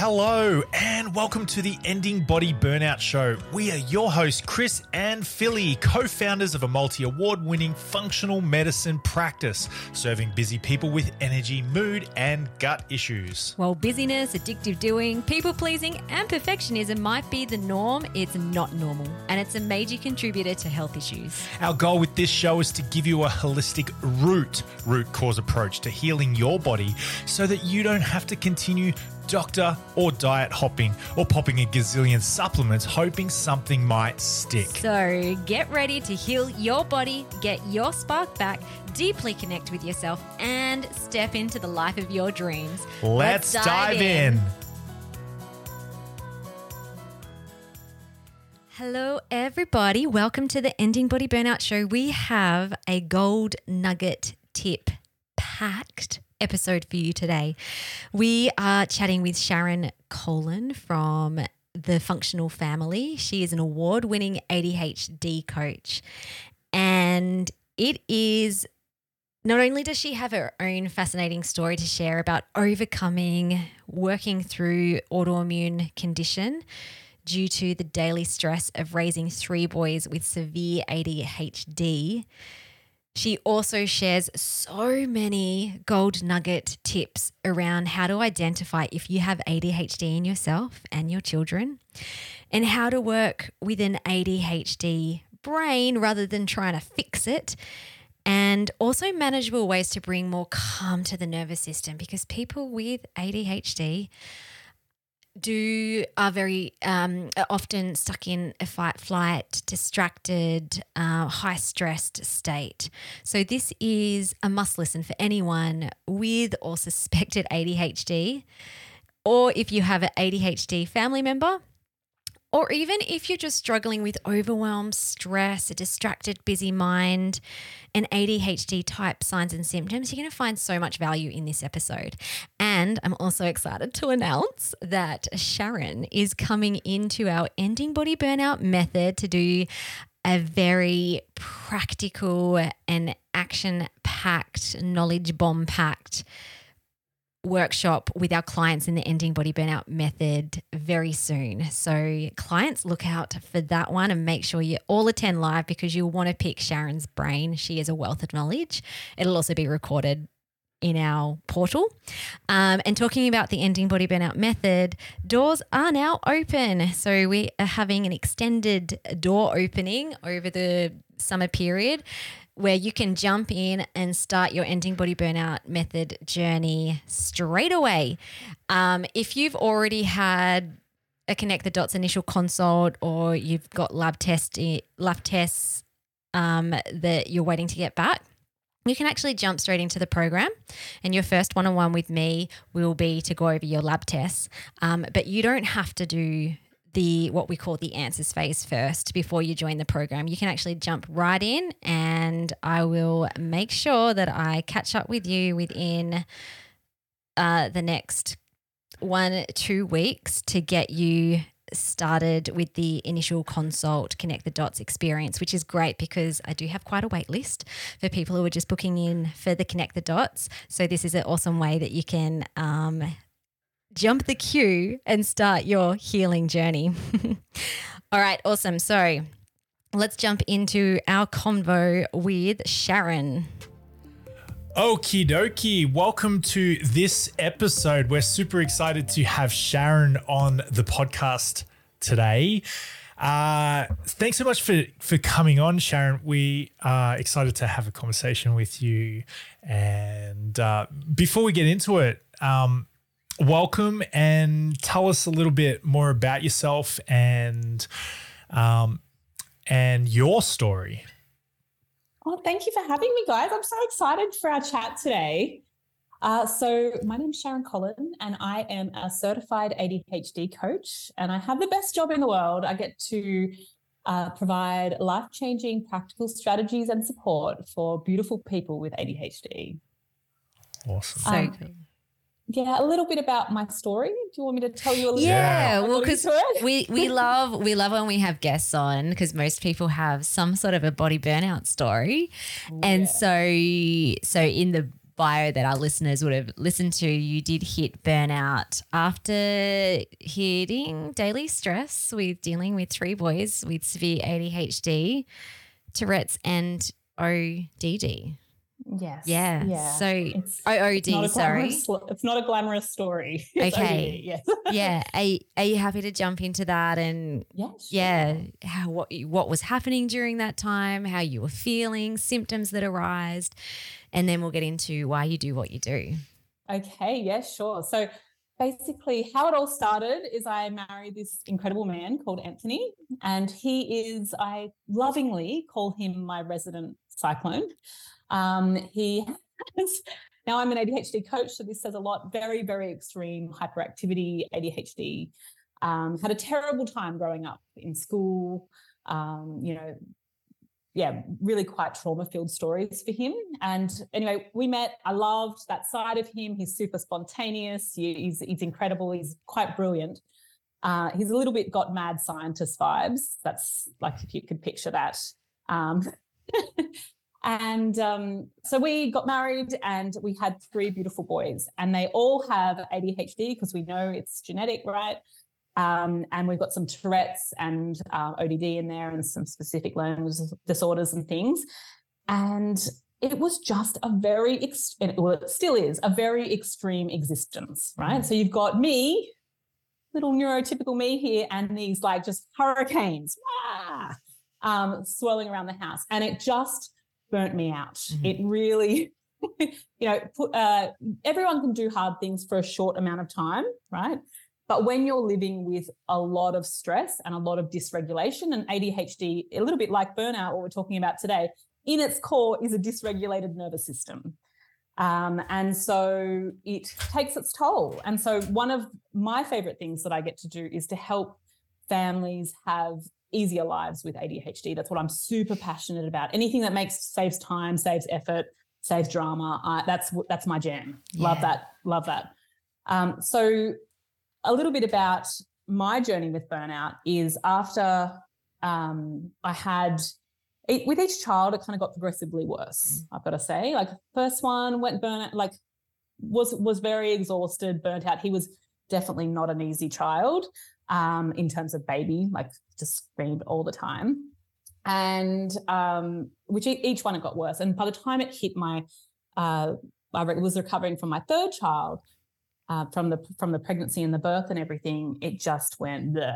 Hello, and welcome to the Ending Body Burnout Show. We are your hosts, Chris and Filly, co founders of a multi award winning functional medicine practice, serving busy people with energy, mood, and gut issues. While busyness, addictive doing, people pleasing, and perfectionism might be the norm, it's not normal, and it's a major contributor to health issues. Our goal with this show is to give you a holistic root, root cause approach to healing your body so that you don't have to continue doctor or diet hopping or popping a gazillion supplements hoping something might stick. So get ready to heal your body, get your spark back, deeply connect with yourself, and step into the life of your dreams. Let's, Let's dive, dive in. in. Hello, everybody. Welcome to the Ending Body Burnout Show. We have a gold nugget tip packed episode for you today. We are chatting with Sharon Collon from the Functional Family. She is an award winning ADHD coach. And it is not only does she have her own fascinating story to share about overcoming, working through autoimmune condition due to the daily stress of raising three boys with severe ADHD she also shares so many gold nugget tips around how to identify if you have ADHD in yourself and your children, and how to work with an ADHD brain rather than trying to fix it. And also manageable ways to bring more calm to the nervous system because people with ADHD do are very um, often stuck in a fight flight distracted uh, high stressed state. So this is a must listen for anyone with or suspected adhd or if you have an adhd family member or even if you're just struggling with overwhelm, stress, a distracted, busy mind, and ADHD type signs and symptoms, you're going to find so much value in this episode. And I'm also excited to announce that Sharon is coming into our ending body burnout method to do a very practical and action packed, knowledge bomb packed workshop with our clients in the ending body burnout method very soon. So, clients, look out for that one and make sure you all attend live because you'll want to pick Sharon's brain. She is a wealth of knowledge. It'll also be recorded in our portal. Um, and talking about the ending body burnout method, doors are now open. So, we are having an extended door opening over the summer period where you can jump in and start your ending body burnout method journey straight away. Um, if you've already had a connect the dots initial consult or you've got lab test lab tests um, that you're waiting to get back you can actually jump straight into the program and your first one-on-one with me will be to go over your lab tests um, but you don't have to do the what we call the answers phase first before you join the program. You can actually jump right in and I will make sure that I catch up with you within uh, the next one, two weeks to get you started with the initial consult connect the dots experience which is great because i do have quite a wait list for people who are just booking in for the connect the dots so this is an awesome way that you can um, jump the queue and start your healing journey. All right, awesome. So let's jump into our convo with Sharon. Okie dokie. Welcome to this episode. We're super excited to have Sharon on the podcast today. Uh, thanks so much for for coming on, Sharon. We are excited to have a conversation with you. And uh, before we get into it, um, welcome and tell us a little bit more about yourself and um, and your story. Oh, thank you for having me, guys. I'm so excited for our chat today. Uh, so, my name is Sharon Collon, and I am a certified ADHD coach. And I have the best job in the world. I get to uh, provide life changing practical strategies and support for beautiful people with ADHD. Awesome. So um, cool yeah, a little bit about my story. Do you want me to tell you a little? Yeah, well, because we we love we love when we have guests on because most people have some sort of a body burnout story, yeah. and so so in the bio that our listeners would have listened to, you did hit burnout after hitting daily stress with dealing with three boys with severe ADHD, Tourette's, and ODD. Yes. Yeah. Yeah. So It's OOD, sorry. it's not a glamorous story. It's Okay. ODD, yes. yeah. Are, are you happy to jump into that and yeah. sure. yeah, how what what was happening during that time, how you were feeling, symptoms that arised, and then we'll get into why you do what you do. Okay, yeah, sure. So basically, how it all started is I married this incredible man called Anthony, and he is, I lovingly call him my resident cyclone. Um, he has, now I'm an ADHD coach, so this says a lot, very, very extreme hyperactivity, ADHD. Um, had a terrible time growing up in school, um, you know, yeah, really quite trauma filled stories for him. And anyway, we met. I loved that side of him. He's super spontaneous. He's, he's incredible. He's quite brilliant. Uh, he's a little bit got mad scientist vibes. That's like if you could picture that. Um, and um, so we got married and we had three beautiful boys, and they all have ADHD because we know it's genetic, right? Um, and we've got some Tourette's and uh, ODD in there and some specific learning disorders and things. And it was just a very, ex- well, it still is a very extreme existence, right? So you've got me, little neurotypical me here, and these like just hurricanes ah, um, swirling around the house. And it just burnt me out. Mhm. It really, you know, put, uh, everyone can do hard things for a short amount of time, right? But when you're living with a lot of stress and a lot of dysregulation, and ADHD, a little bit like burnout, what we're talking about today, in its core is a dysregulated nervous system. Um, and so it takes its toll. And so, one of my favorite things that I get to do is to help families have easier lives with ADHD. That's what I'm super passionate about. Anything that makes saves time, saves effort, saves drama. That's that's my jam. Love that. Love that. Um, so, a little bit about my journey with burnout is after um, I had it, with each child, it kind of got progressively worse. I've got to say, like first one went burnout, like was was very exhausted, burnt out. He was definitely not an easy child um, in terms of baby, like just screamed all the time. And um, which each one it got worse. And by the time it hit my, uh, I was recovering from my third child, uh, from the from the pregnancy and the birth and everything, it just went.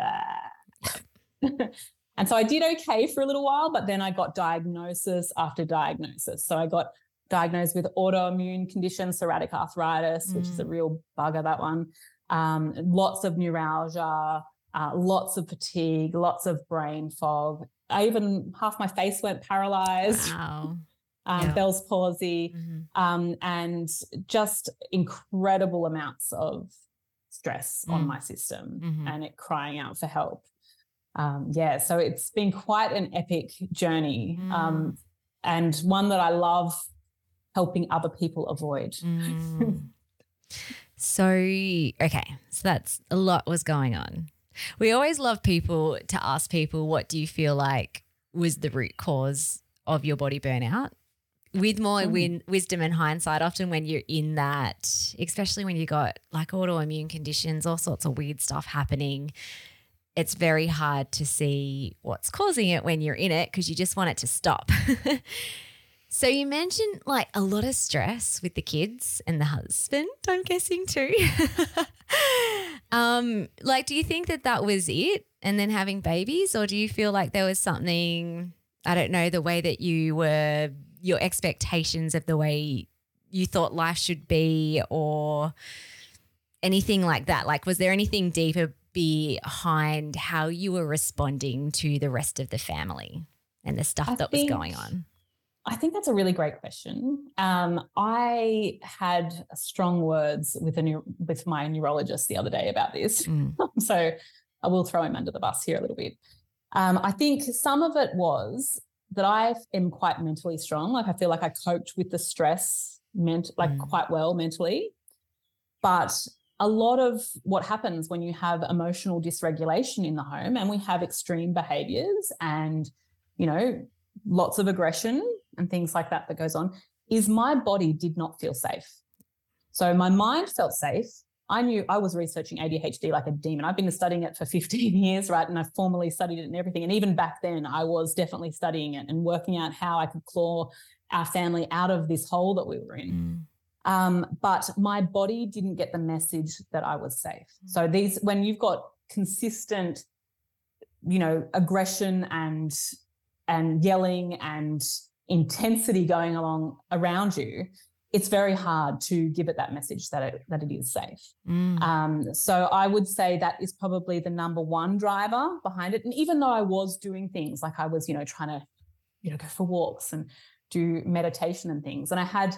And so I did okay for a little while, but then I got diagnosis after diagnosis. So I got diagnosed with autoimmune condition, psoriatic arthritis, which is a Mm. real bugger. That one. Um, lots of neuralgia, uh, lots of fatigue, lots of brain fog. I even half my face went paralyzed. Wow. Um, Yeah. Bell's palsy Mhm. um, and just incredible amounts of stress on Mm. my system Mhm. and it crying out for help. Um, yeah, so it's been quite an epic journey Mm. um, and one that I love helping other people avoid. Mm. So, okay. So that's a lot was going on. We always love people to ask people, what do you feel like was the root cause of your body burnout? With more Mm. win- wisdom and hindsight, often when you're in that, especially when you got like autoimmune conditions, all sorts of weird stuff happening, it's very hard to see what's causing it when you're in it because you just want it to stop. So you mentioned like a lot of stress with the kids and the husband, I'm guessing too. um, like, do you think that that was it, and then having babies, or do you feel like there was something I don't know the way that you were, your expectations of the way you thought life should be, or anything like that? Like, was there anything deeper behind how you were responding to the rest of the family and the stuff I that was going on? I think that's a really great question. Um, I had strong words with a neu- with my neurologist the other day about this. Mm. so I will throw him under the bus here a little bit. Um, I think some of it was that I am quite mentally strong. Like I feel like I coped with the stress ment- like Mm. quite well mentally. But a lot of what happens when you have emotional dysregulation in the home and we have extreme behaviors and, you know, lots of aggression and things like that that goes on is my body did not feel safe. So my mind felt safe. I knew I was researching ADHD like a demon. I've been studying it for 15 years, right? And I've formally studied it and everything. And even back then, I was definitely studying it and working out how I could claw our family out of this hole that we were in. Mm. Um, but my body didn't get the message that I was safe. Mm. So these, when you've got consistent, you know, aggression and and yelling and intensity going along around you, it's very hard to give it that message that it that it is safe. Mm. Um, so I would say that is probably the number one driver behind it. And even though I was doing things like I was, you know, trying to, you know, go for walks and do meditation and things, and I had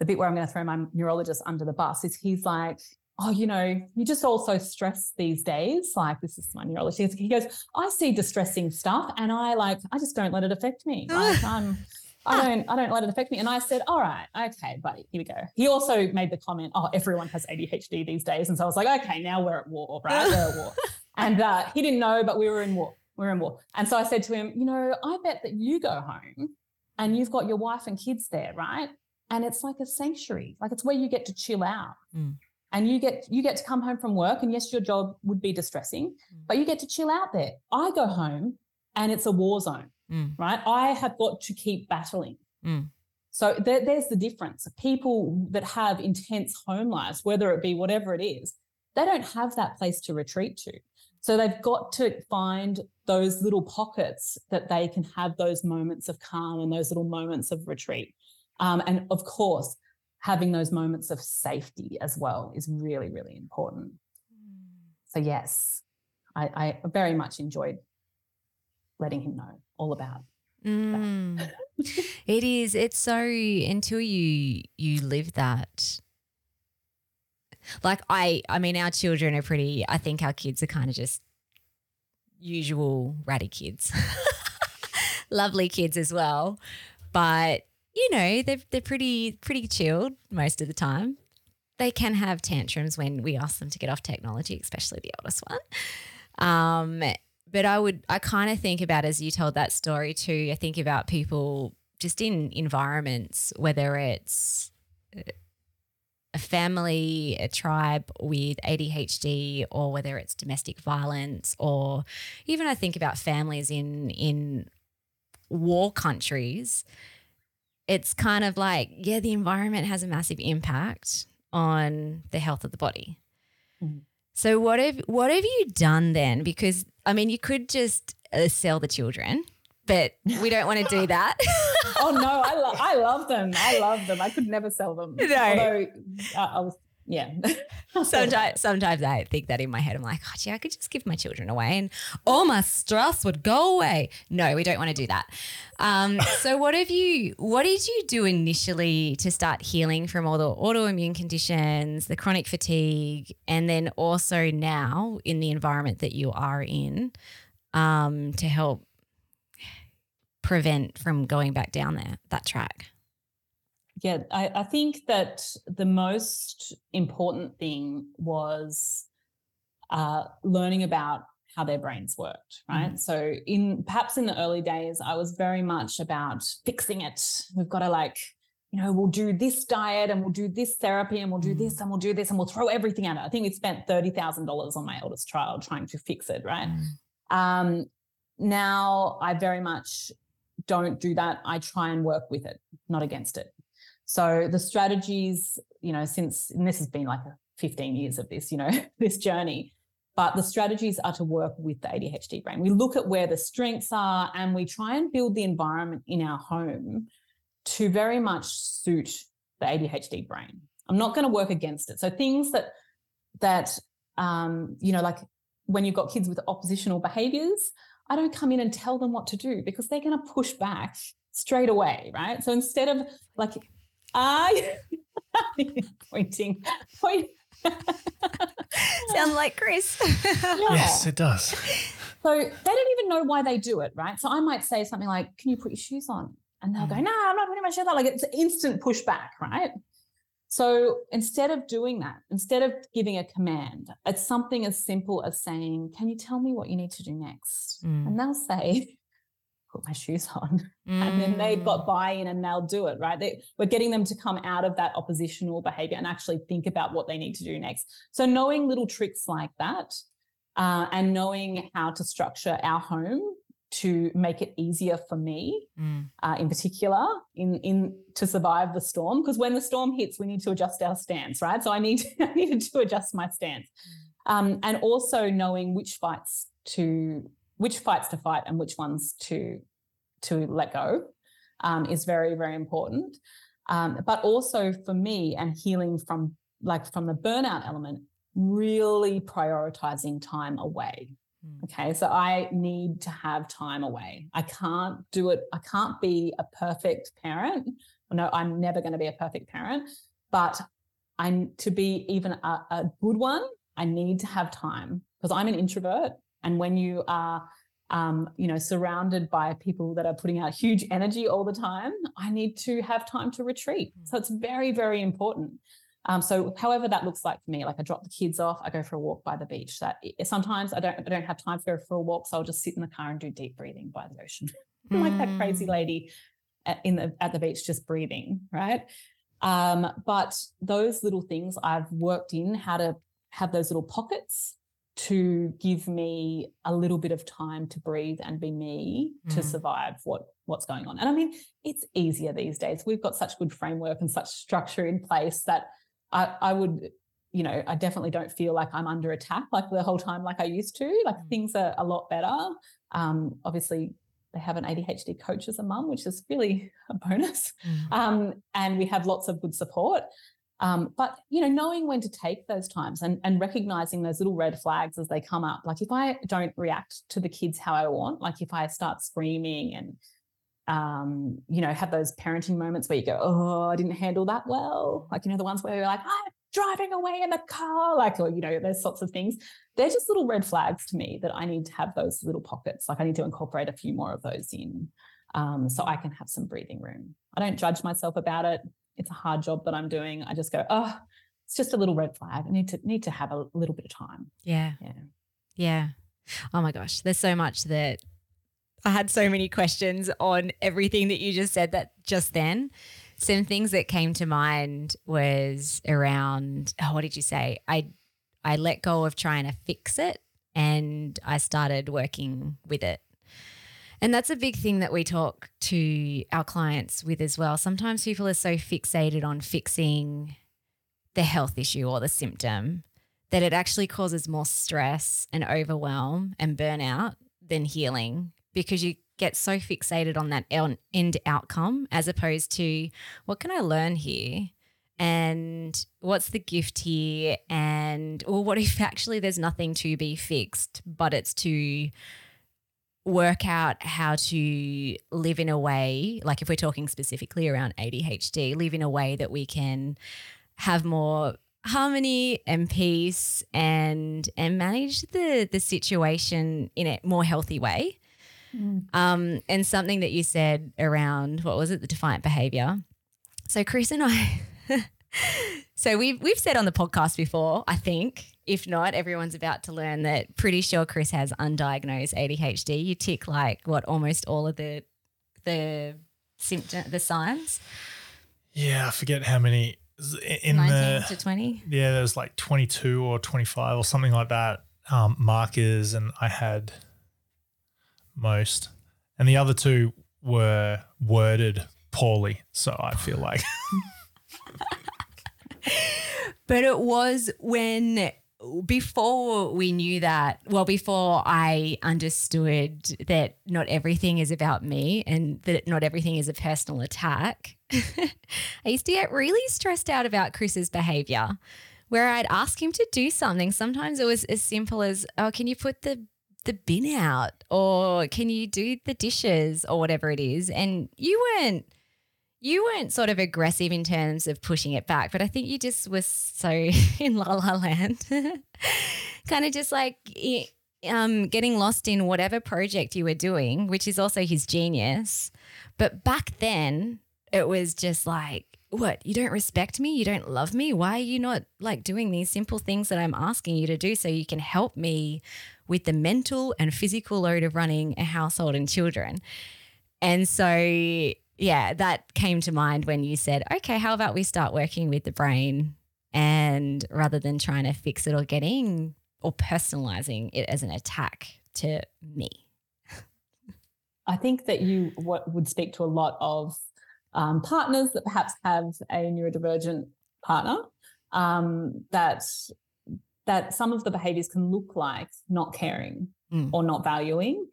the bit where I'm going to throw my neurologist under the bus is he's like, oh, you know, you just also stress these days. Like this is my neurologist. He goes, I see distressing stuff, and I like, I just don't let it affect me. Like I'm. I don't, I don't let it affect me. And I said, all right, okay, buddy, here we go. He also made the comment, oh, everyone has ADHD these days. And so I was like, okay, now we're at war, right? We're at war. And uh, he didn't know, but we were in war. We we're in war. And so I said to him, you know, I bet that you go home and you've got your wife and kids there, right? and it's like a sanctuary like it's where you get to chill out mm. And you get you get to come home from work and yes your job would be distressing mm. but you get to chill out there i go home and it's a war zone mm. right i have got to keep battling mm. so there, there's the difference people that have intense home lives whether it be whatever it is they don't have that place to retreat to so they've got to find those little pockets that they can have those moments of calm and those little moments of retreat um, and of course, having those moments of safety as well is really, really important. So, yes, I, I very much enjoyed letting him know all about mm. it is. It's so until you you live that. Like I, I mean, our children are pretty. I think our kids are kind of just usual ratty kids, lovely kids as well. But you know, they're they're pretty pretty chilled most of the time. They can have tantrums when we ask them to get off technology, especially the oldest one. Um, but I would I kind of think about as you told that story too. I think about people just in environments, whether it's a family, a tribe with ADHD, or whether it's domestic violence, or even I think about families in in war countries it's kind of like, yeah, the environment has a massive impact on the health of the body. Mm. So what have what have you done then? Because I mean, you could just uh, sell the children, but we don't want to do that. oh no, I love I love them. I love them. I could never sell them. No. Although uh, I was yeah. sometimes, sometimes I think that in my head. I'm like, oh, gee, I could just give my children away and all my stress would go away. No, we don't want to do that. Um, so, what have you? What did you do initially to start healing from all the autoimmune conditions, the chronic fatigue, and then also now in the environment that you are in um, to help prevent from going back down there that track? Yeah, I, I think that the most important thing was uh, learning about how their brains worked, right? Mm. So in perhaps in the early days, I was very much about fixing it. We've got to like, you know, we'll do this diet and we'll do this therapy and we'll do mm. this and we'll do this and we'll throw everything at it. I think we spent thirty thousand dollars on my eldest child trying to fix it, right? Mm. Um, now I very much don't do that. I try and work with it, not against it. So the strategies, you know, since and this has been like 15 years of this, you know, this journey, but the strategies are to work with the ADHD brain. We look at where the strengths are and we try and build the environment in our home to very much suit the ADHD brain. I'm not going to work against it. So things that that um, you know, like when you've got kids with oppositional behaviors, I don't come in and tell them what to do because they're going to push back straight away, right? So instead of like I pointing, point. Sound like Chris. yeah. Yes, it does. So they don't even know why they do it, right? So I might say something like, "Can you put your shoes on?" And they'll mm. go, "No, I'm not putting my shoes on." Like it's instant pushback, right? So instead of doing that, instead of giving a command, it's something as simple as saying, "Can you tell me what you need to do next?" Mm. And they'll say, put my shoes on. Mm. And then they've got mm. buy in and they'll do it, right? They, we're getting them to come out of that oppositional behavior and actually think about what they need to do next. So, knowing little tricks like that uh, and knowing how to structure our home to make it easier for me mm. uh, in particular in in to survive the storm because when the storm hits we need to adjust our stance right so i need to, i needed to adjust my stance mm. um, and also knowing which fights to which fights to fight and which ones to to let go um, is very very important. Um, but also for me and healing from like from the burnout element really prioritizing time away. Hmm. okay so i need to have time away. I can't do it. I can't be a perfect parent. No i'm never going to be a perfect parent but i'm to be even a, a good one i need to have time because i'm an introvert and when you are, um, you know, surrounded by people that are putting out huge energy all the time, I need to have time to retreat. Mm. So it's very, very important. Um, so however that looks like for me, like I drop the kids off, I go for a walk by the beach. That sometimes I don't, I don't have time to go for a walk, so I'll just sit in the car and do deep breathing by the ocean, mm. like that crazy mm. lady at, in the at the beach just breathing, right? Um, but those little things I've worked in how to have those little pockets to give me a little bit of time to breathe and be me mm. to survive what what's going on. And I mean, it's easier these days. We've got such good framework and such structure in place that I, I would, you know, I definitely don't feel like I'm under attack like the whole time like I used to. Like mm. things are a lot better. Um, obviously, they have an ADHD coach as a mum, which is really a bonus. Mm. Um, and we have lots of good support. Um, but you know, knowing when to take those times and, and recognizing those little red flags as they come up. Like if I don't react to the kids how I want, like if I start screaming and um, you know, have those parenting moments where you go, Oh, I didn't handle that well. Like, you know, the ones where you're like, I'm driving away in the car, like, or, you know, those sorts of things. They're just little red flags to me that I need to have those little pockets. Like I need to incorporate a few more of those in um, so I can have some breathing room. I don't judge myself about it it's a hard job that I'm doing, I just go, oh, it's just a little red flag. I need to need to have a little bit of time. Yeah. Yeah. Yeah. Oh my gosh. There's so much that I had so many questions on everything that you just said that just then. Some things that came to mind was around oh, what did you say? I I let go of trying to fix it and I started working with it. And that's a big thing that we talk to our clients with as well. Sometimes people are so fixated on fixing the health issue or the symptom that it actually causes more stress and overwhelm and burnout than healing because you get so fixated on that end outcome as opposed to what can I learn here? And what's the gift here? And, or what if actually there's nothing to be fixed, but it's to work out how to live in a way, like if we're talking specifically around ADHD, live in a way that we can have more harmony and peace and and manage the the situation in a more healthy way. Mm. Um, and something that you said around what was it, the defiant behavior. So Chris and I so we've we've said on the podcast before, I think, if not, everyone's about to learn that pretty sure Chris has undiagnosed ADHD. You tick like what almost all of the the symptom the signs. Yeah, I forget how many in 19 the to 20. Yeah, there's like 22 or 25 or something like that um, markers, and I had most, and the other two were worded poorly. So I feel like. but it was when before we knew that, well, before I understood that not everything is about me and that not everything is a personal attack, I used to get really stressed out about Chris's behavior. Where I'd ask him to do something. Sometimes it was as simple as, "Oh, can you put the the bin out?" or "Can you do the dishes?" or whatever it is. And you weren't you weren't sort of aggressive in terms of pushing it back, but I think you just was so in la la land, kind of just like um, getting lost in whatever project you were doing, which is also his genius. But back then, it was just like, what? You don't respect me? You don't love me? Why are you not like doing these simple things that I'm asking you to do so you can help me with the mental and physical load of running a household and children? And so, yeah, that came to mind when you said, okay, how about we start working with the brain and rather than trying to fix it or getting or personalizing it as an attack to me. I think that you what would speak to a lot of um, partners that perhaps have a neurodivergent partner um, that that some of the behaviors can look like not caring mm. or not valuing.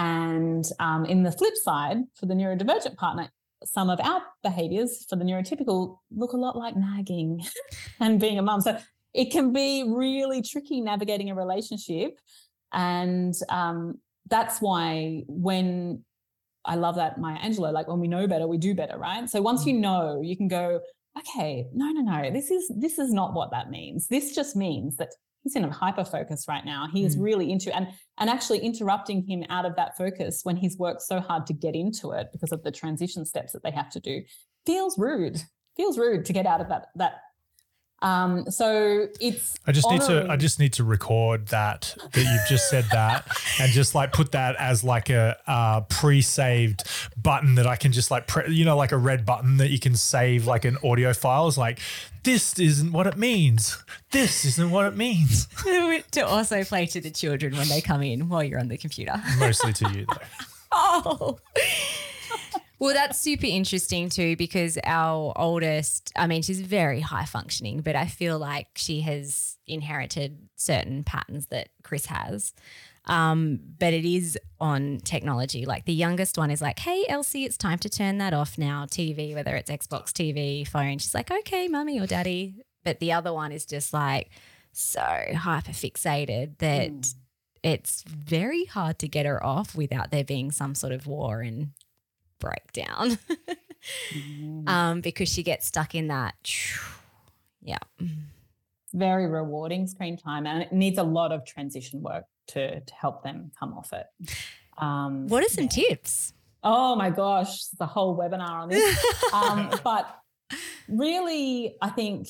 And um, in the flip side, for the neurodivergent partner, some of our behaviors for the neurotypical look a lot like nagging and being a mum. So it can be really tricky navigating a relationship. And um, that's why when I love that Maya Angelou, like when we know better, we do better, right? So once you mm. know, you can go, okay, no, no, no, this is this is not what that means. This just means that he's in a hyper focus right now. He is mm. really into and and actually interrupting him out of that focus when he's worked so hard to get into it because of the transition steps that they have to do feels rude. Feels rude to get out of that that um, so it's. I just honoring- need to. I just need to record that that you've just said that, and just like put that as like a uh, pre-saved button that I can just like pre- you know like a red button that you can save like an audio file. Is like this isn't what it means. This isn't what it means. to also play to the children when they come in while you're on the computer. Mostly to you though. oh. Well, that's super interesting too because our oldest, I mean, she's very high functioning, but I feel like she has inherited certain patterns that Chris has. Um, but it is on technology. Like the youngest one is like, hey, Elsie, it's time to turn that off now. TV, whether it's Xbox TV, phone. She's like, okay, mummy or daddy. But the other one is just like so hyper fixated that mm. it's very hard to get her off without there being some sort of war and breakdown mm. um, because she gets stuck in that. Yeah. Very rewarding screen time, and it needs a lot of transition work to, to help them come off it. Um, what are some yeah. tips? Oh my gosh, the whole webinar on this. um, but really, I think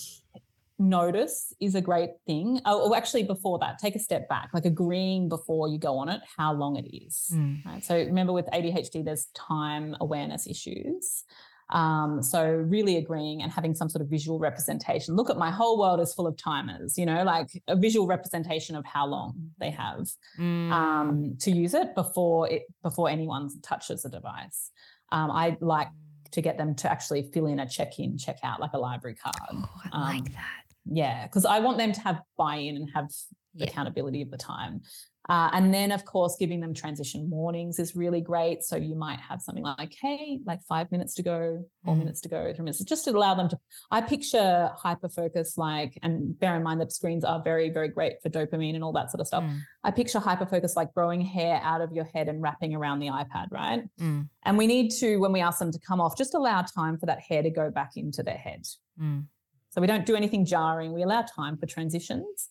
notice is a great thing. Oh, actually, before that, take a step back, like agreeing before you go on it how long it is. Mm. Right? So remember, with ADHD, there's time awareness issues. Um, so really agreeing and having some sort of visual representation. Look at my whole world is full of timers, you know, like a visual representation of how long they have mm. um, to use it before it before anyone touches the device. Um, I like to get them to actually fill in a check-in, check-out, like a library card. Oh, I like um, that yeah because i want them to have buy-in and have yeah. accountability of the time uh, and then of course giving them transition warnings is really great so you might have something like hey like five minutes to go four mm. minutes to go three minutes just to allow them to i picture hyper focus like and bear in mind that screens are very very great for dopamine and all that sort of stuff mm. i picture hyper focus like growing hair out of your head and wrapping around the ipad right mm. and we need to when we ask them to come off just allow time for that hair to go back into their head mm. So we don't do anything jarring. We allow time for transitions.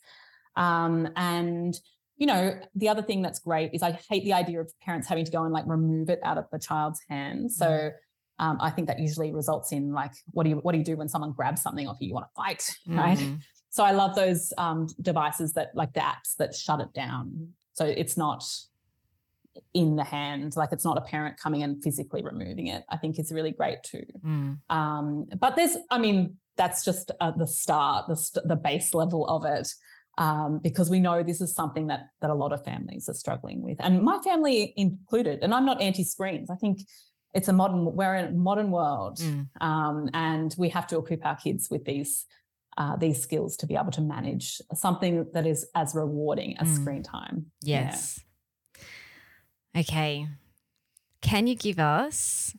Um, and you know, the other thing that's great is I hate the idea of parents having to go and like remove it out of the child's hands. So mm. um, I think that usually results in like, what do you what do you do when someone grabs something off you? You want to fight, right? Mm-hmm. So I love those um, devices that like the apps that shut it down. So it's not in the hand, like it's not a parent coming and physically removing it. I think is really great too. Mm. Um, but there's, I mean, that's just uh, the start, the, st- the base level of it. Um, because we know this is something that that a lot of families are struggling with, and my family included. And I'm not anti-screens. I think it's a modern we're in a modern world, mm. um, and we have to equip our kids with these uh, these skills to be able to manage something that is as rewarding as mm. screen time. Yes. Yeah. Okay. Can you give us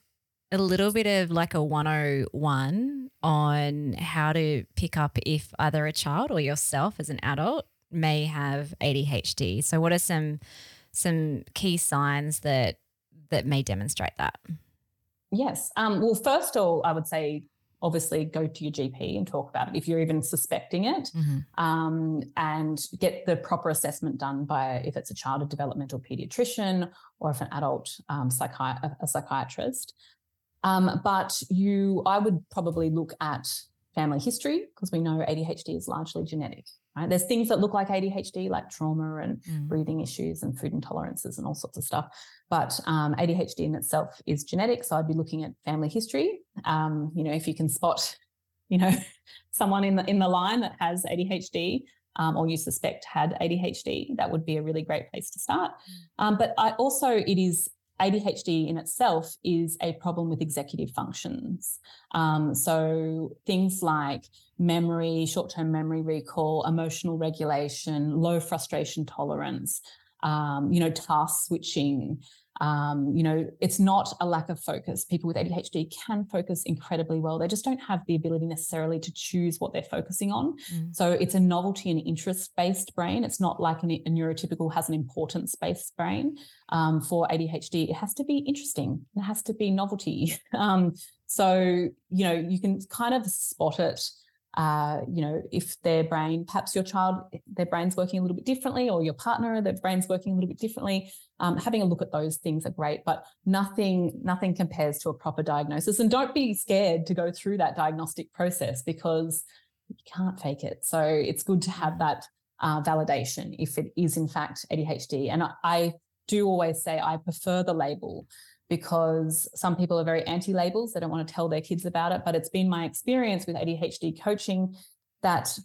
a little bit of like a 101 on how to pick up if either a child or yourself as an adult may have ADHD. So what are some some key signs that that may demonstrate that? Yes. Um, well, first of all, I would say obviously go to your GP and talk about it if you're even suspecting it, mm-hmm. um, and get the proper assessment done by if it's a child, a developmental pediatrician, or if an adult um, psychi- a psychiatrist. Um, but you, I would probably look at family history because we know ADHD is largely genetic. Right? There's things that look like ADHD, like trauma and mm. breathing issues and food intolerances and all sorts of stuff. But um, ADHD in itself is genetic, so I'd be looking at family history. Um, you know, if you can spot, you know, someone in the in the line that has ADHD, um, or you suspect had ADHD, that would be a really great place to start. Mm. Um, but I also, it is ADHD in itself is a problem with executive functions. Um, so things like memory, short term memory recall, emotional regulation, low frustration tolerance, um, you know, task switching, um, you know, it's not a lack of focus. People with ADHD can focus incredibly well. They just don't have the ability necessarily to choose what they're focusing on. Mm. So it's a novelty and interest based brain. It's not like an, a neurotypical has an importance based brain. Um, for ADHD, it has to be interesting. It has to be novelty. Um, so, you know, you can kind of spot it uh, you know, if their brain, perhaps your child, their brain's working a little bit differently, or your partner, their brain's working a little bit differently. Um, having a look at those things are great, but nothing, nothing compares to a proper diagnosis. And don't be scared to go through that diagnostic process because you can't fake it. So it's good to have that uh, validation if it is in fact ADHD. And I, I do always say I prefer the label because some people are very anti labels. They don't want to tell their kids about it. But it's been my experience with ADHD coaching that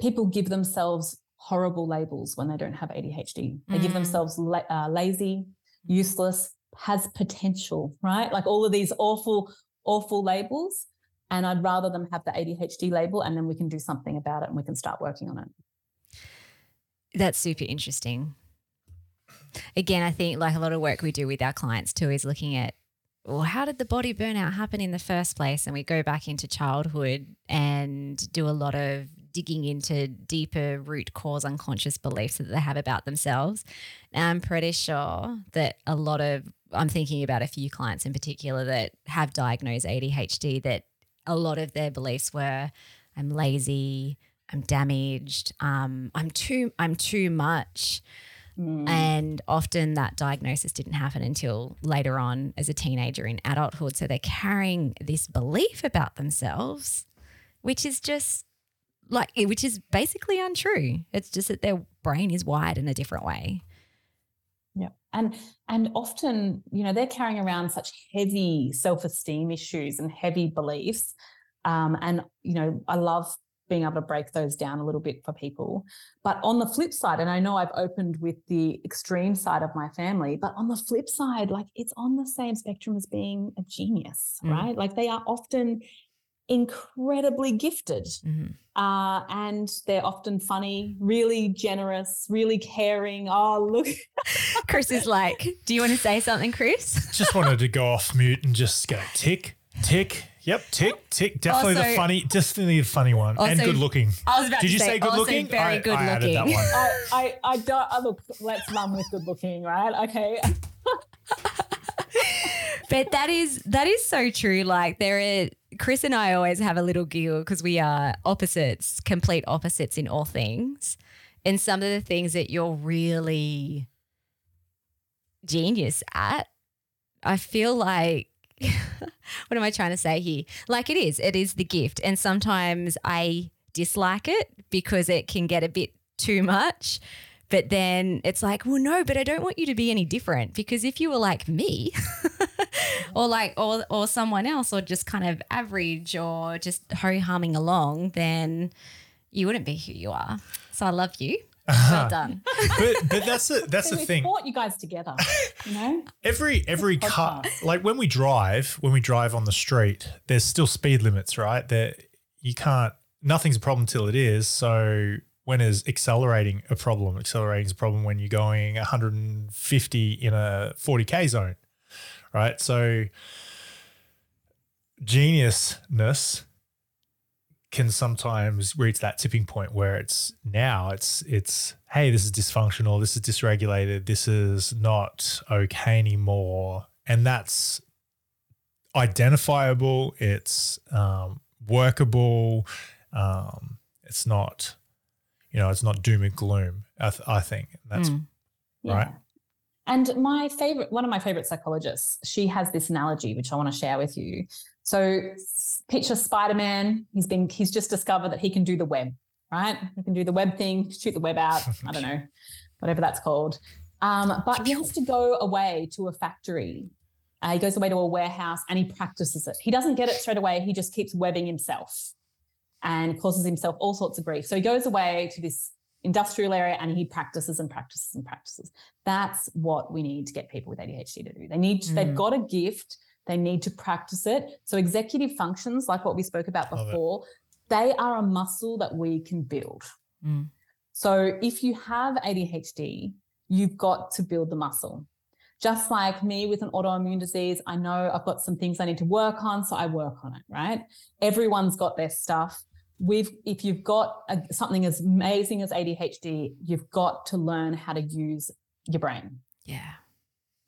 people give themselves horrible labels when they don't have ADHD. They mm. give themselves la- uh, lazy, useless, has potential, right? Like all of these awful, awful labels. And I'd rather them have the ADHD label and then we can do something about it and we can start working on it. That's super interesting again, I think like a lot of work we do with our clients too is looking at well, how did the body burnout happen in the first place? And we go back into childhood and do a lot of digging into deeper root cause unconscious beliefs that they have about themselves. I'm pretty sure that a lot of, I'm thinking about a few clients in particular that have diagnosed ADHD, that a lot of their beliefs were, I'm lazy, I'm damaged, um, I'm too, I'm too much. Mm. And often that diagnosis didn't happen until later on as a teenager in adulthood. So they're carrying this belief about themselves, which is just like, which is basically untrue. It's just that their brain is wired in a different way. Yeah. And and often, you know, they're carrying around such heavy self-esteem issues and heavy beliefs. Um, and you know, I love being able to break those down a little bit for people. But on the flip side, and I know I've opened with the extreme side of my family, but on the flip side, like it's on the same spectrum as being a genius, mm. right? Like they are often incredibly gifted mm-hmm. uh, and they're often funny, really generous, really caring. Oh, look. Chris is like, Do you want to say something, Chris? just wanted to go off mute and just go tick, tick, Yep, tick, tick. Definitely also, the funny, definitely the funny one, also, and good looking. I was about Did to you say, say good looking? Very good I, looking. I, I, I, I don't. I look, let's run with good looking, right? Okay. but that is that is so true. Like there are Chris and I always have a little giggle because we are opposites, complete opposites in all things. And some of the things that you're really genius at, I feel like what am I trying to say here? Like it is, it is the gift. And sometimes I dislike it because it can get a bit too much. But then it's like, well, no, but I don't want you to be any different because if you were like me or like, or, or someone else, or just kind of average or just ho humming along, then you wouldn't be who you are. So I love you. Uh-huh. Well done. but but that's a that's the thing. Brought you guys together, you know. Every every car, like when we drive, when we drive on the street, there's still speed limits, right? That you can't. Nothing's a problem till it is. So when is accelerating a problem? Accelerating is a problem when you're going 150 in a 40k zone, right? So geniusness can sometimes reach that tipping point where it's now it's it's hey this is dysfunctional this is dysregulated this is not okay anymore. And that's identifiable it's um, workable um, it's not you know it's not doom and gloom i, th- I think. That's mm. right. And my favorite one of my favorite psychologists she has this analogy which i want to share with you. So picture Spider-Man. He's been he's just discovered that he can do the web, right? He can do the web thing, shoot the web out. I don't know, whatever that's called. Um, but he has to go away to a factory. Uh, he goes away to a warehouse and he practices it. He doesn't get it straight away. He just keeps webbing himself and causes himself all sorts of grief. So he goes away to this industrial area and he practices and practices and practices. That's what we need to get people with ADHD to do. They need, mm. they've got a gift, they need to practice it. So executive functions, like what we spoke about before, they are a muscle that we can build. Mm. So if you have ADHD, you've got to build the muscle. Just like me with an autoimmune disease, I know I've got some things I need to work on, so I work on it, right? Everyone's got their stuff we've if you've got a, something as amazing as ADHD, you've got to learn how to use your brain. Yeah.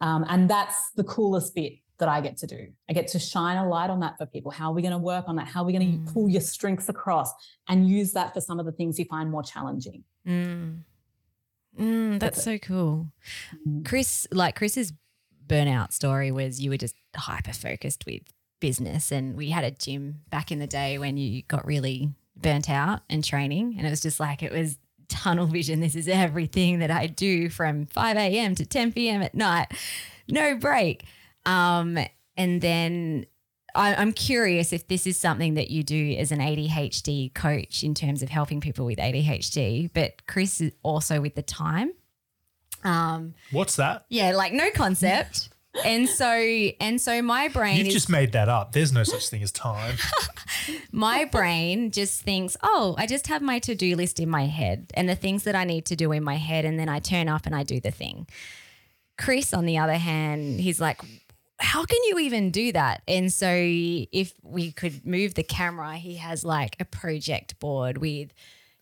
Um, and that's the coolest bit that I get to do. I get to shine a light on that for people. How are we going to work on that? How are we going to mm. pull your strengths across and use that for some of the things you find more challenging? Mm. Mm, that's, that's so cool. Mm. Chris, like Chris's burnout story was you were just hyper focused with business and we had a gym back in the day when you got really burnt out and training and it was just like it was tunnel vision this is everything that i do from 5 a.m to 10 p.m at night no break um, and then I, i'm curious if this is something that you do as an adhd coach in terms of helping people with adhd but chris is also with the time um, what's that yeah like no concept and so and so my brain You've is, just made that up. There's no such thing as time. my brain just thinks, "Oh, I just have my to-do list in my head and the things that I need to do in my head and then I turn up and I do the thing." Chris on the other hand, he's like, how can you even do that? And so, if we could move the camera, he has like a project board with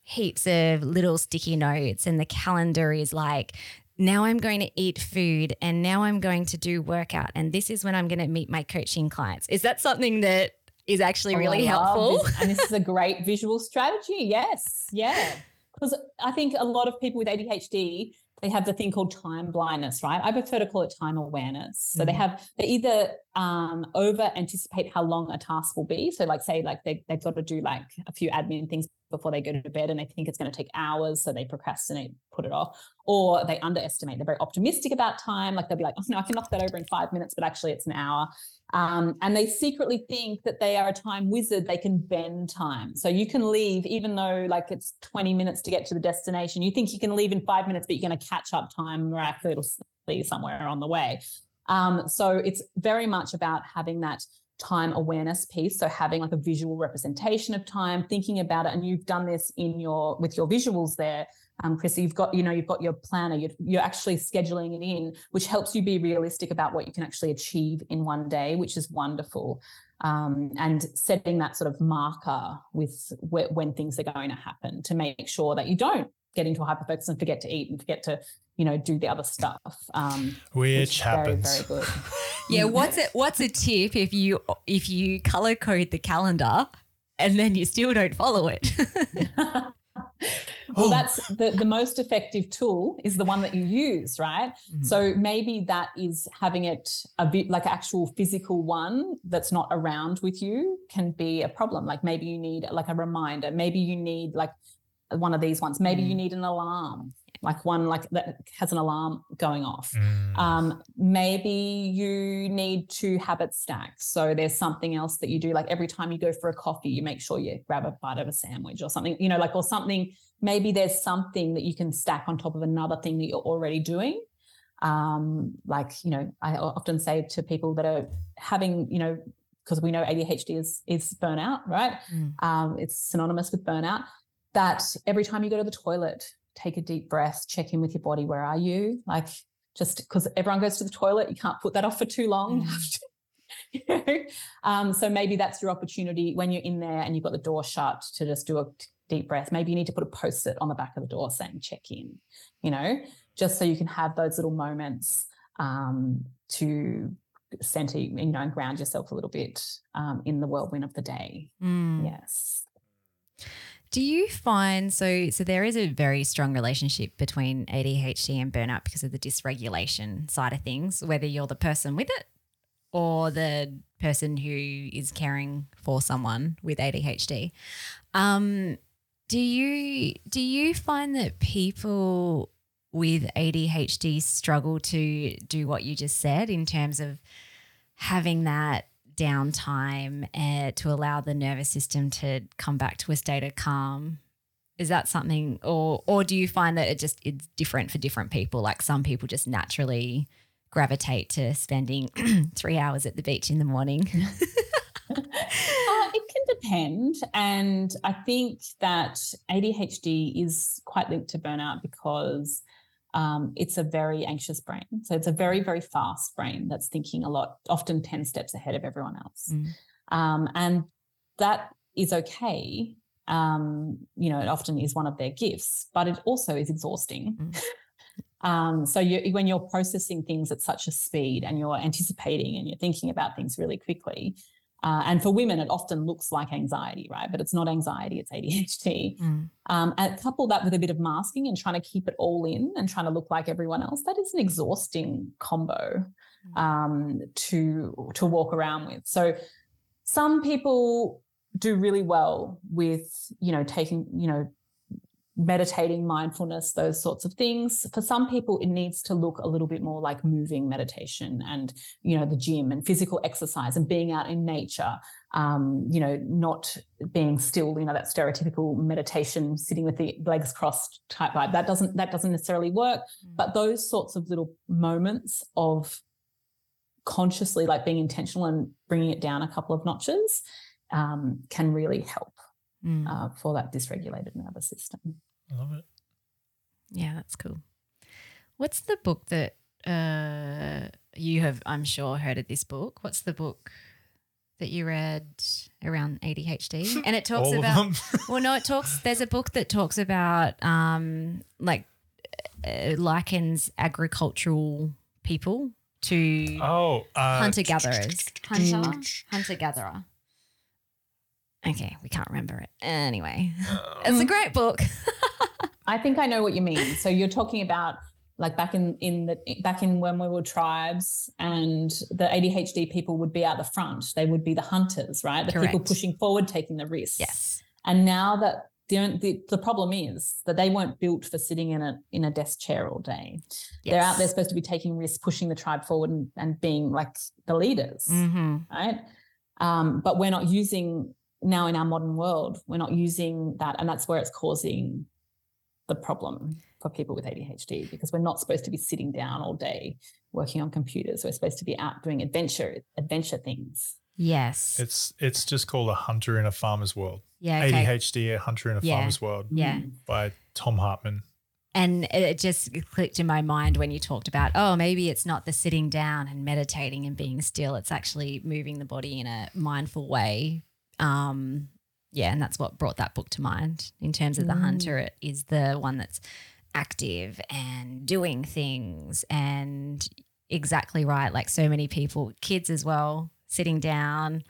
heaps of little sticky notes, and the calendar is like now I'm going to eat food and now I'm going to do workout and this is when I'm going to meet my coaching clients. Is that something that is actually oh, really helpful? This. And this is a great visual strategy. Yes. Yeah. Because I think a lot of people with ADHD, they have the thing called time blindness, right? I prefer to call it time awareness. So mm. they have they either um, over anticipate how long a task will be. So like say like they they've got to do like a few admin things before they go to bed and they think it's going to take hours, so they procrastinate, put it off, or they underestimate. They're very optimistic about time. Like they'll be like, oh no, I can knock that over in five minutes, but actually it's an hour. Um, and they secretly think that they are a time wizard. They can bend time. So you can leave, even though like it's 20 minutes to get to the destination. You think you can leave in five minutes, but you're going to catch up time miraculously somewhere on the way. Um, so it's very much about having that time awareness piece so having like a visual representation of time thinking about it and you've done this in your with your visuals there um, Chris, you've got, you know, you've got your planner, you're, you're, actually scheduling it in, which helps you be realistic about what you can actually achieve in one day, which is wonderful. Um, and setting that sort of marker with wh- when things are going to happen to make sure that you don't get into a hyperfocus and forget to eat and forget to you know do the other stuff um, which, which happens very, very good. Yeah what's it what's a tip if you if you color code the calendar and then you still don't follow it well oh. that's the, the most effective tool is the one that you use right mm-hmm. so maybe that is having it a bit like actual physical one that's not around with you can be a problem like maybe you need like a reminder maybe you need like one of these ones. Maybe mm. you need an alarm, like one like that has an alarm going off. Mm. Um, maybe you need to habit stack. So there's something else that you do, like every time you go for a coffee, you make sure you grab a bite of a sandwich or something, you know, like or something. Maybe there's something that you can stack on top of another thing that you're already doing. Um, like you know, I often say to people that are having, you know, because we know ADHD is is burnout, right? Mm. Um, it's synonymous with burnout that every time you go to the toilet, take a deep breath, check in with your body. Where are you? Like, just because everyone goes to the toilet, you can't put that off for too long. Mm. you know? um, so maybe that's your opportunity when you're in there and you've got the door shut to just do a deep breath. Maybe you need to put a post it on the back of the door saying check in, you know, just so you can have those little moments um, to center, you know, and ground yourself a little bit um, in the whirlwind of the day. Mm. Yes. Do you find so so there is a very strong relationship between ADHD and burnout because of the dysregulation side of things, whether you're the person with it or the person who is caring for someone with ADHD. Um, do you do you find that people with ADHD struggle to do what you just said in terms of having that downtime uh, to allow the nervous system to come back to a state of calm? Is that something, or or do you find that it just it's different for different people? Like some people just naturally gravitate to spending three hours at the beach in the morning. uh, it can depend. And I think that ADHD is quite linked to burnout because um, it's a very anxious brain. So it's a very, very fast brain that's thinking a lot, often 10 steps ahead of everyone else. Mm. Um, and that is okay. Um, you know, it often is one of their gifts, but it also is exhausting. Mm. Um, so you, when you're processing things at such a speed and you're anticipating and you're thinking about things really quickly, uh, and for women, it often looks like anxiety, right? But it's not anxiety, it's ADHD. Mm. Um, and couple that with a bit of masking and trying to keep it all in and trying to look like everyone else, that is an exhausting combo mm. um, to, to walk around with. So some people do really well with, you know, taking, you know, meditating, mindfulness, those sorts of things. For some people, it needs to look a little bit more like moving meditation and, you know, the gym and physical exercise and being out in nature. Um, you know, not being still, you know, that stereotypical meditation, sitting with the legs crossed type vibe. That doesn't that doesn't necessarily work. Mm. But those sorts of little moments of consciously, like being intentional and bringing it down a couple of notches, um, can really help mm. uh, for that dysregulated nervous system. I love it. Yeah, that's cool. What's the book that uh, you have, I'm sure, heard of this book? What's the book that you read around ADHD? And it talks about, well, no, it talks, there's a book that talks about um, like uh, likens agricultural people to oh uh, hunter gatherers, hunter hunter gatherer. Okay, we can't remember it. Anyway, it's a great book. I think I know what you mean. So you're talking about like back in in the back in when we were tribes and the ADHD people would be out the front. They would be the hunters, right? The Correct. people pushing forward, taking the risks. Yes. And now that the, the, the problem is that they weren't built for sitting in a in a desk chair all day. Yes. They're out there supposed to be taking risks, pushing the tribe forward, and, and being like the leaders, mm-hmm. right? Um, but we're not using now in our modern world, we're not using that. And that's where it's causing the problem for people with ADHD because we're not supposed to be sitting down all day working on computers. We're supposed to be out doing adventure, adventure things. Yes. It's it's just called A Hunter in a Farmer's World. Yeah. Okay. ADHD, A Hunter in a yeah. Farmer's World. Yeah. Mm. By Thom Hartmann. And it just clicked in my mind when you talked about, oh, maybe it's not the sitting down and meditating and being still. It's actually moving the body in a mindful way um, yeah, and that's what brought that book to mind in terms of the mm. hunter. It is the one that's active and doing things and exactly right. Like so many people, kids as well, sitting down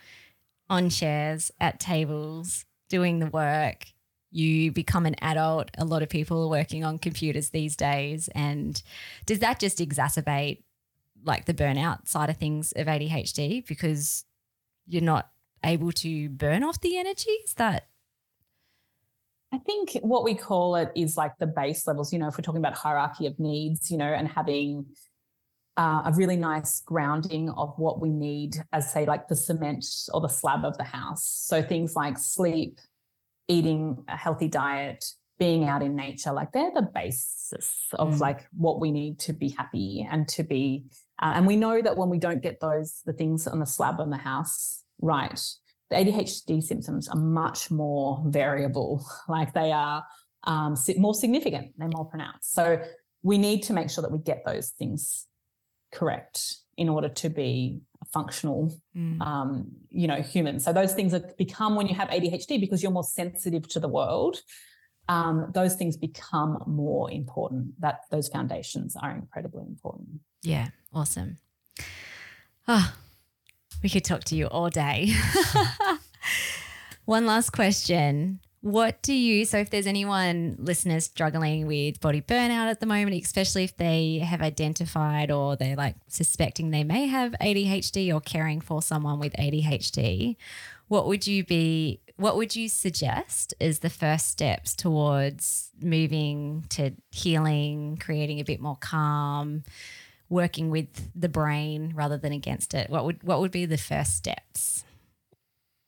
on chairs at tables, doing the work. You become an adult. A lot of people are working on computers these days. And does that just exacerbate like the burnout side of things of ADHD because you're not able to burn off the energies that I think what we call it is like the base levels, you know, if we're talking about hierarchy of needs, you know, and having uh, a really nice grounding of what we need as, say, like the cement or the slab of the house. So things like sleep, eating a healthy diet, being out in nature, like they're the basis of mm. like what we need to be happy and to be. Uh, and we know that when we don't get those, the things on the slab on the house, right. The ADHD symptoms are much more variable, like they are um, more significant, they're more pronounced. So we need to make sure that we get those things correct in order to be a functional, mm. um, you know, human. So those things have become when you have ADHD because you're more sensitive to the world. Um, those things become more important. That those foundations are incredibly important. Yeah, awesome. Oh, we could talk to you all day. One last question. What do you, so if there's anyone listeners struggling with body burnout at the moment, especially if they have identified or they're like suspecting they may have ADHD or caring for someone with ADHD, what would you be, what would you suggest is the first steps towards moving to healing, creating a bit more calm, working with the brain rather than against it? What would, what would be the first steps?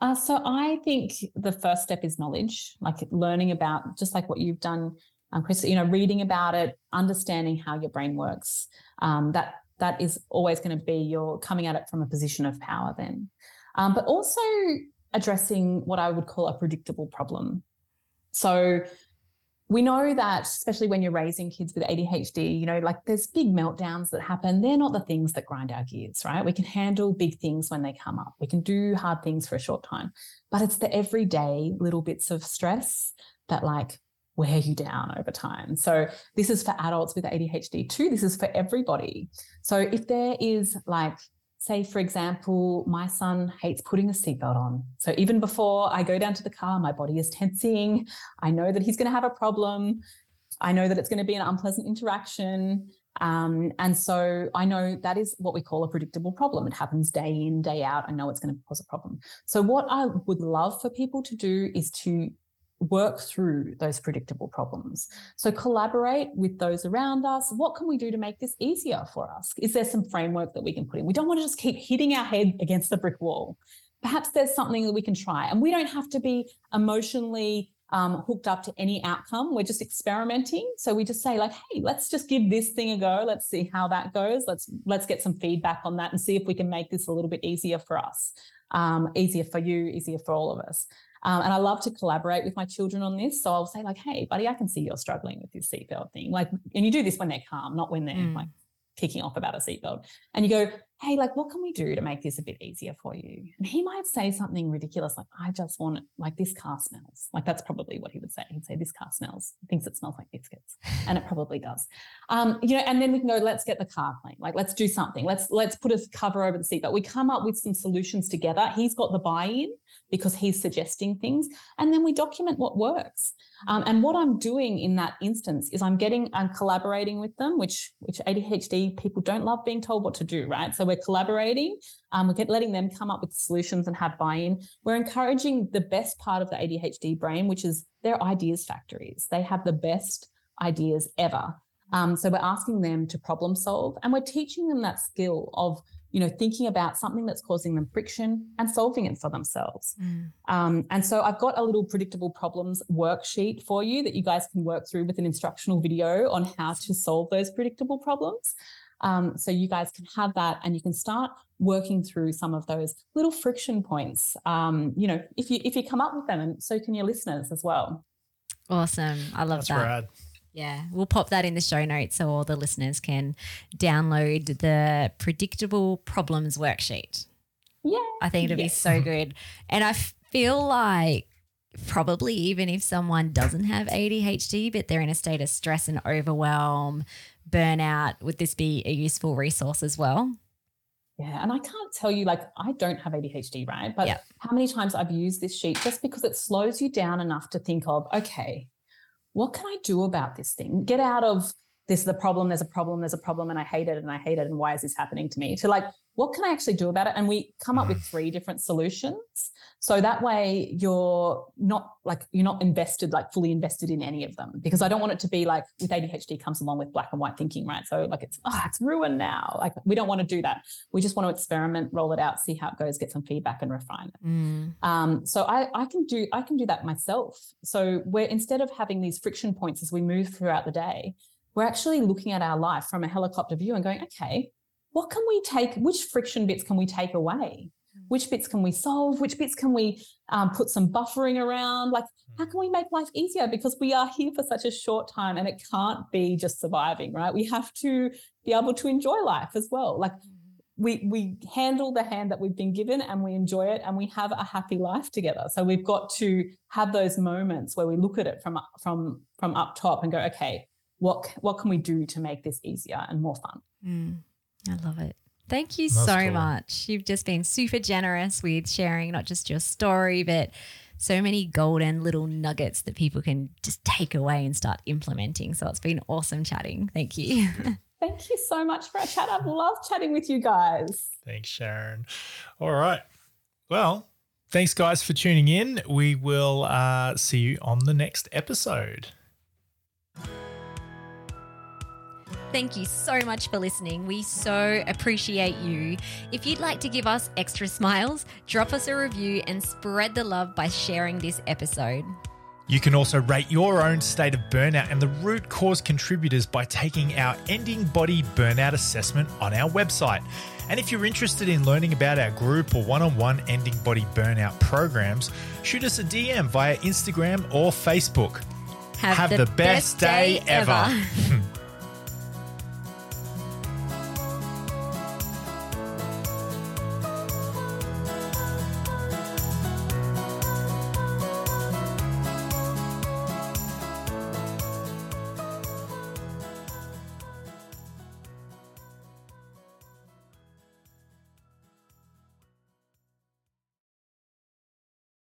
Uh, so I think the first step is knowledge, like learning about just like what you've done, um, Chris. You know, reading about it, understanding how your brain works. Um, that that is always going to be your coming at it from a position of power. Then, um, but also addressing what I would call a predictable problem. So we know that especially when you're raising kids with ADHD, you know, like there's big meltdowns that happen. They're not the things that grind our gears, right? We can handle big things when they come up. We can do hard things for a short time, but it's the everyday little bits of stress that like wear you down over time. So this is for adults with ADHD too. This is for everybody. So if there is like say, for example, my son hates putting a seatbelt on. So even before I go down to the car, my body is tensing. I know that he's going to have a problem. I know that it's going to be an unpleasant interaction. Um, and so I know that is what we call a predictable problem. It happens day in, day out. I know it's going to cause a problem. So, what I would love for people to do is to work through those predictable problems. So collaborate with those around us. What can we do to make this easier for us? Is there some framework that we can put in? We don't want to just keep hitting our head against the brick wall. Perhaps there's something that we can try. And we don't have to be emotionally um, hooked up to any outcome. We're just experimenting. So we just say like, hey, let's just give this thing a go. Let's see how that goes. Let's let's get some feedback on that and see if we can make this a little bit easier for us, um, easier for you, easier for all of us. Um, and I love to collaborate with my children on this. So I'll say, like, hey, buddy, I can see you're struggling with this seatbelt thing. Like, and you do this when they're calm, not when they're mm. like kicking off about a seatbelt. And you go, hey, like, what can we do to make this a bit easier for you? And he might say something ridiculous like, I just want like, this car smells. Like, that's probably what he would say. He'd say, this car smells. He thinks it smells like biscuits. And it probably does. Um, you know, and then we can go, let's get the car clean. Like, let's do something. Let's, let's put a cover over the seatbelt. We come up with some solutions together. He's got the buy in because he's suggesting things. And then we document what works. Um, and what I'm doing in that instance is I'm getting and collaborating with them, which which ADHD people don't love being told what to do, right? So we're collaborating, um, we're letting them come up with solutions and have buy-in. We're encouraging the best part of the ADHD brain, which is their ideas factories. They have the best ideas ever. Um, so we're asking them to problem solve, and we're teaching them that skill of you know, thinking about something that's causing them friction and solving it for themselves. Mm. Um, and so I've got a little predictable problems worksheet for you that you guys can work through with an instructional video on how to solve those predictable problems. Um, so you guys can have that and you can start working through some of those little friction points. Um, you know, if you if you come up with them, and so can your listeners as well. Awesome. I love That's that. Rad. Yeah, we'll pop that in the show notes so all the listeners can download the predictable problems worksheet. Yeah. I think it'll yes. be so good. And I feel like probably even if someone doesn't have ADHD, but they're in a state of stress and overwhelm, burnout, would this be a useful resource as well? Yeah, and I can't tell you, like, I don't have ADHD, right? But yep. how many times I've used this sheet just because it slows you down enough to think of, okay, what can I do about this thing? Get out of this is the problem, there's a problem, there's a problem, and I hate it and I hate it. And why is this happening to me? To like, what can I actually do about it? And we come up with mm. three different solutions. So that way you're not like, you're not invested, like fully invested in any of them. Because I don't want it to be like with ADHD comes along with black and white thinking, right? So like it's, oh, it's ruined now. Like we don't want to do that. We just want to experiment, roll it out, see how it goes, get some feedback and refine it. Mm. Um, so I, I can do, I can do that myself. So we're instead of having these friction points as we move throughout the day, we're actually looking at our life from a helicopter view and going, okay, what can we take? Which friction bits can we take away? Hmm. Which bits can we solve? Which bits can we um, put some buffering around? Like, how hmm. can we make life easier? Because we are here for such a short time and it can't be just surviving, right? We have to be able to enjoy life as well. Like, hmm. we we handle the hand that we've been given and we enjoy it and we have a happy life together so we've got to have those moments where we look at it from from from up top and go okay what what can we do to make this easier and more fun? Mm, I love it. Thank you That's so cool. much. You've just been super generous with sharing not just your story, but so many golden little nuggets that people can just take away and start implementing. So it's been awesome chatting. Thank you. Thank you so much for our chat. I've loved chatting with you guys. Thanks, Sharon. All right. Well, thanks, guys, for tuning in. We will uh, see you on the next episode. Thank you so much for listening. We so appreciate you. If you'd like to give us extra smiles, drop us a review and spread the love by sharing this episode. You can also rate your own state of burnout and the root cause contributors by taking our Ending Body Burnout Assessment on our website. And if you're interested in learning about our group or one on one Ending Body Burnout programs, shoot us a DM via Instagram or Facebook. Have, the, best, day, ever.